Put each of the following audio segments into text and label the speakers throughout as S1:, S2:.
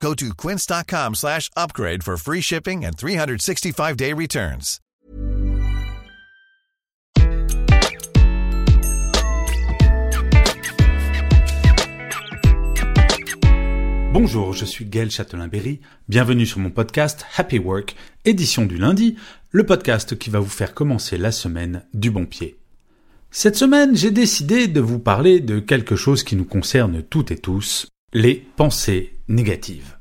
S1: Go to quince.com slash upgrade for free shipping and 365-day returns.
S2: Bonjour, je suis Gaël Châtelain-Berry. Bienvenue sur mon podcast Happy Work, édition du lundi, le podcast qui va vous faire commencer la semaine du bon pied. Cette semaine, j'ai décidé de vous parler de quelque chose qui nous concerne toutes et tous, les pensées négatives.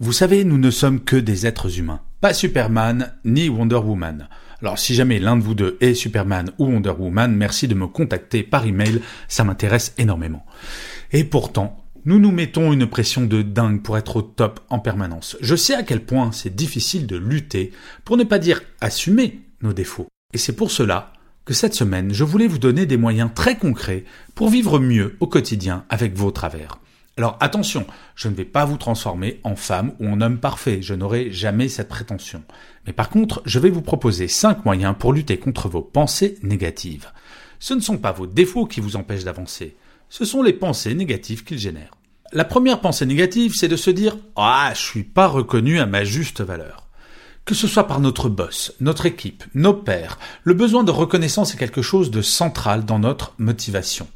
S2: Vous savez, nous ne sommes que des êtres humains, pas Superman ni Wonder Woman. Alors si jamais l'un de vous deux est Superman ou Wonder Woman, merci de me contacter par email, ça m'intéresse énormément. Et pourtant, nous nous mettons une pression de dingue pour être au top en permanence. Je sais à quel point c'est difficile de lutter, pour ne pas dire assumer nos défauts. Et c'est pour cela que cette semaine, je voulais vous donner des moyens très concrets pour vivre mieux au quotidien avec vos travers. Alors attention, je ne vais pas vous transformer en femme ou en homme parfait, je n'aurai jamais cette prétention. Mais par contre, je vais vous proposer 5 moyens pour lutter contre vos pensées négatives. Ce ne sont pas vos défauts qui vous empêchent d'avancer, ce sont les pensées négatives qu'ils génèrent. La première pensée négative, c'est de se dire Ah, je suis pas reconnu à ma juste valeur. Que ce soit par notre boss, notre équipe, nos pairs, le besoin de reconnaissance est quelque chose de central dans notre motivation.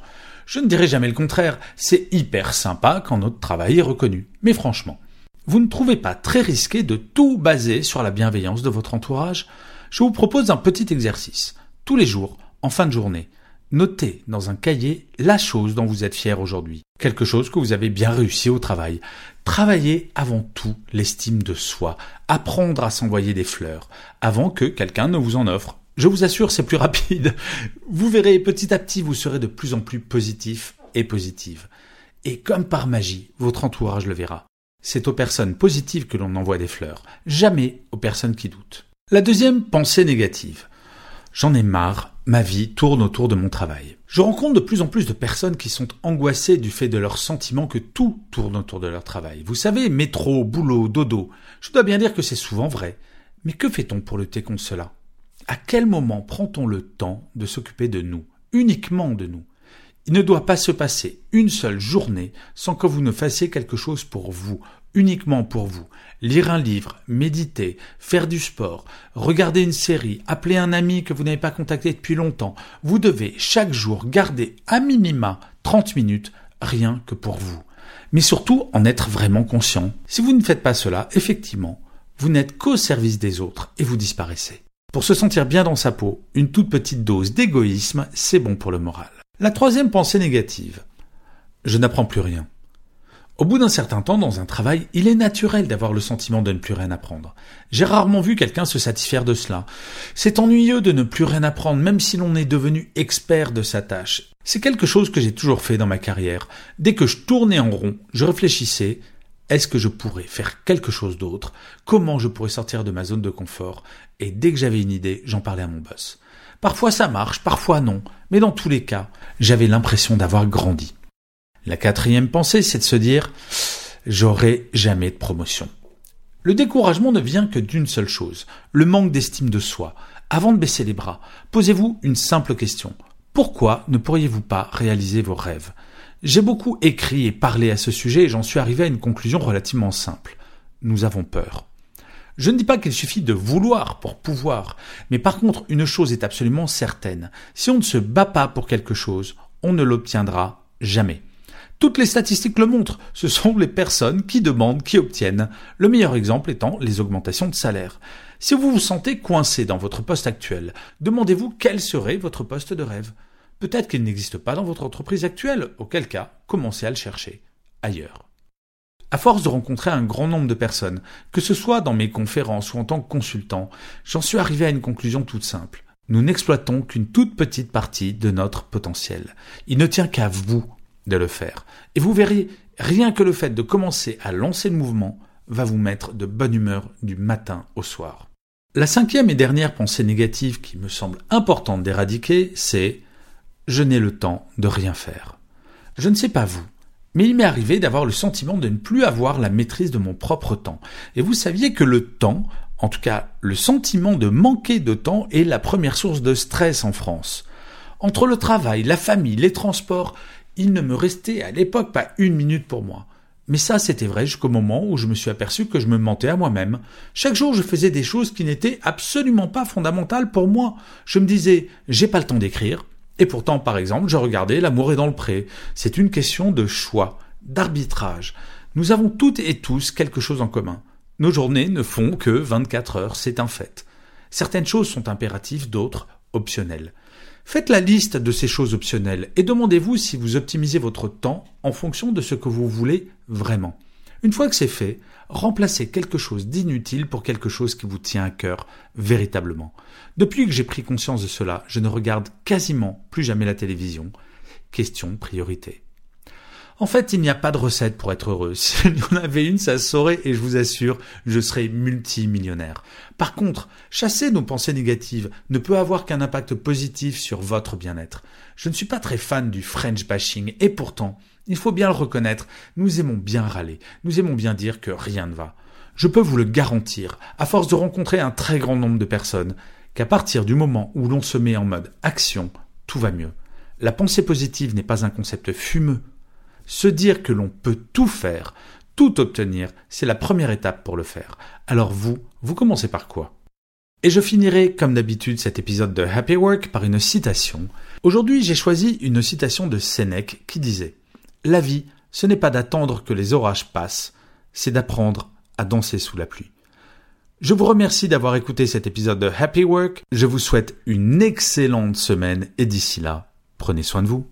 S2: Je ne dirai jamais le contraire, c'est hyper sympa quand notre travail est reconnu. Mais franchement, vous ne trouvez pas très risqué de tout baser sur la bienveillance de votre entourage? Je vous propose un petit exercice. Tous les jours, en fin de journée, Notez dans un cahier la chose dont vous êtes fier aujourd'hui, quelque chose que vous avez bien réussi au travail. Travaillez avant tout l'estime de soi, apprendre à s'envoyer des fleurs, avant que quelqu'un ne vous en offre. Je vous assure, c'est plus rapide. Vous verrez, petit à petit, vous serez de plus en plus positif et positive. Et comme par magie, votre entourage le verra. C'est aux personnes positives que l'on envoie des fleurs, jamais aux personnes qui doutent. La deuxième pensée négative. J'en ai marre, ma vie tourne autour de mon travail. Je rencontre de plus en plus de personnes qui sont angoissées du fait de leur sentiment que tout tourne autour de leur travail. Vous savez, métro, boulot, dodo. Je dois bien dire que c'est souvent vrai. Mais que fait-on pour lutter contre cela? À quel moment prend-on le temps de s'occuper de nous, uniquement de nous? Il ne doit pas se passer une seule journée sans que vous ne fassiez quelque chose pour vous, uniquement pour vous. Lire un livre, méditer, faire du sport, regarder une série, appeler un ami que vous n'avez pas contacté depuis longtemps. Vous devez chaque jour garder à minima 30 minutes rien que pour vous. Mais surtout en être vraiment conscient. Si vous ne faites pas cela, effectivement, vous n'êtes qu'au service des autres et vous disparaissez. Pour se sentir bien dans sa peau, une toute petite dose d'égoïsme, c'est bon pour le moral. La troisième pensée négative. Je n'apprends plus rien. Au bout d'un certain temps dans un travail, il est naturel d'avoir le sentiment de ne plus rien apprendre. J'ai rarement vu quelqu'un se satisfaire de cela. C'est ennuyeux de ne plus rien apprendre même si l'on est devenu expert de sa tâche. C'est quelque chose que j'ai toujours fait dans ma carrière. Dès que je tournais en rond, je réfléchissais est-ce que je pourrais faire quelque chose d'autre? Comment je pourrais sortir de ma zone de confort? Et dès que j'avais une idée, j'en parlais à mon boss. Parfois ça marche, parfois non, mais dans tous les cas, j'avais l'impression d'avoir grandi. La quatrième pensée, c'est de se dire j'aurai jamais de promotion. Le découragement ne vient que d'une seule chose, le manque d'estime de soi. Avant de baisser les bras, posez-vous une simple question. Pourquoi ne pourriez-vous pas réaliser vos rêves? J'ai beaucoup écrit et parlé à ce sujet et j'en suis arrivé à une conclusion relativement simple. Nous avons peur. Je ne dis pas qu'il suffit de vouloir pour pouvoir, mais par contre une chose est absolument certaine. Si on ne se bat pas pour quelque chose, on ne l'obtiendra jamais. Toutes les statistiques le montrent, ce sont les personnes qui demandent, qui obtiennent. Le meilleur exemple étant les augmentations de salaire. Si vous vous sentez coincé dans votre poste actuel, demandez-vous quel serait votre poste de rêve? Peut-être qu'il n'existe pas dans votre entreprise actuelle, auquel cas, commencez à le chercher ailleurs. À force de rencontrer un grand nombre de personnes, que ce soit dans mes conférences ou en tant que consultant, j'en suis arrivé à une conclusion toute simple. Nous n'exploitons qu'une toute petite partie de notre potentiel. Il ne tient qu'à vous de le faire. Et vous verrez, rien que le fait de commencer à lancer le mouvement va vous mettre de bonne humeur du matin au soir. La cinquième et dernière pensée négative qui me semble importante d'éradiquer, c'est je n'ai le temps de rien faire. Je ne sais pas vous, mais il m'est arrivé d'avoir le sentiment de ne plus avoir la maîtrise de mon propre temps. Et vous saviez que le temps, en tout cas le sentiment de manquer de temps, est la première source de stress en France. Entre le travail, la famille, les transports, il ne me restait à l'époque pas une minute pour moi. Mais ça, c'était vrai jusqu'au moment où je me suis aperçu que je me mentais à moi-même. Chaque jour, je faisais des choses qui n'étaient absolument pas fondamentales pour moi. Je me disais, j'ai pas le temps d'écrire, et pourtant, par exemple, je regardais L'amour est dans le pré. C'est une question de choix, d'arbitrage. Nous avons toutes et tous quelque chose en commun. Nos journées ne font que 24 heures, c'est un fait. Certaines choses sont impératives, d'autres optionnelles. Faites la liste de ces choses optionnelles et demandez-vous si vous optimisez votre temps en fonction de ce que vous voulez vraiment. Une fois que c'est fait, remplacez quelque chose d'inutile pour quelque chose qui vous tient à cœur véritablement. Depuis que j'ai pris conscience de cela, je ne regarde quasiment plus jamais la télévision. Question priorité. En fait, il n'y a pas de recette pour être heureux. S'il y en avait une, ça saurait et je vous assure, je serais multimillionnaire. Par contre, chasser nos pensées négatives ne peut avoir qu'un impact positif sur votre bien-être. Je ne suis pas très fan du French bashing et pourtant, il faut bien le reconnaître, nous aimons bien râler, nous aimons bien dire que rien ne va. Je peux vous le garantir, à force de rencontrer un très grand nombre de personnes, qu'à partir du moment où l'on se met en mode action, tout va mieux. La pensée positive n'est pas un concept fumeux. Se dire que l'on peut tout faire, tout obtenir, c'est la première étape pour le faire. Alors vous, vous commencez par quoi? Et je finirai, comme d'habitude, cet épisode de Happy Work par une citation. Aujourd'hui, j'ai choisi une citation de Sénèque qui disait la vie, ce n'est pas d'attendre que les orages passent, c'est d'apprendre à danser sous la pluie. Je vous remercie d'avoir écouté cet épisode de Happy Work. Je vous souhaite une excellente semaine et d'ici là, prenez soin de vous.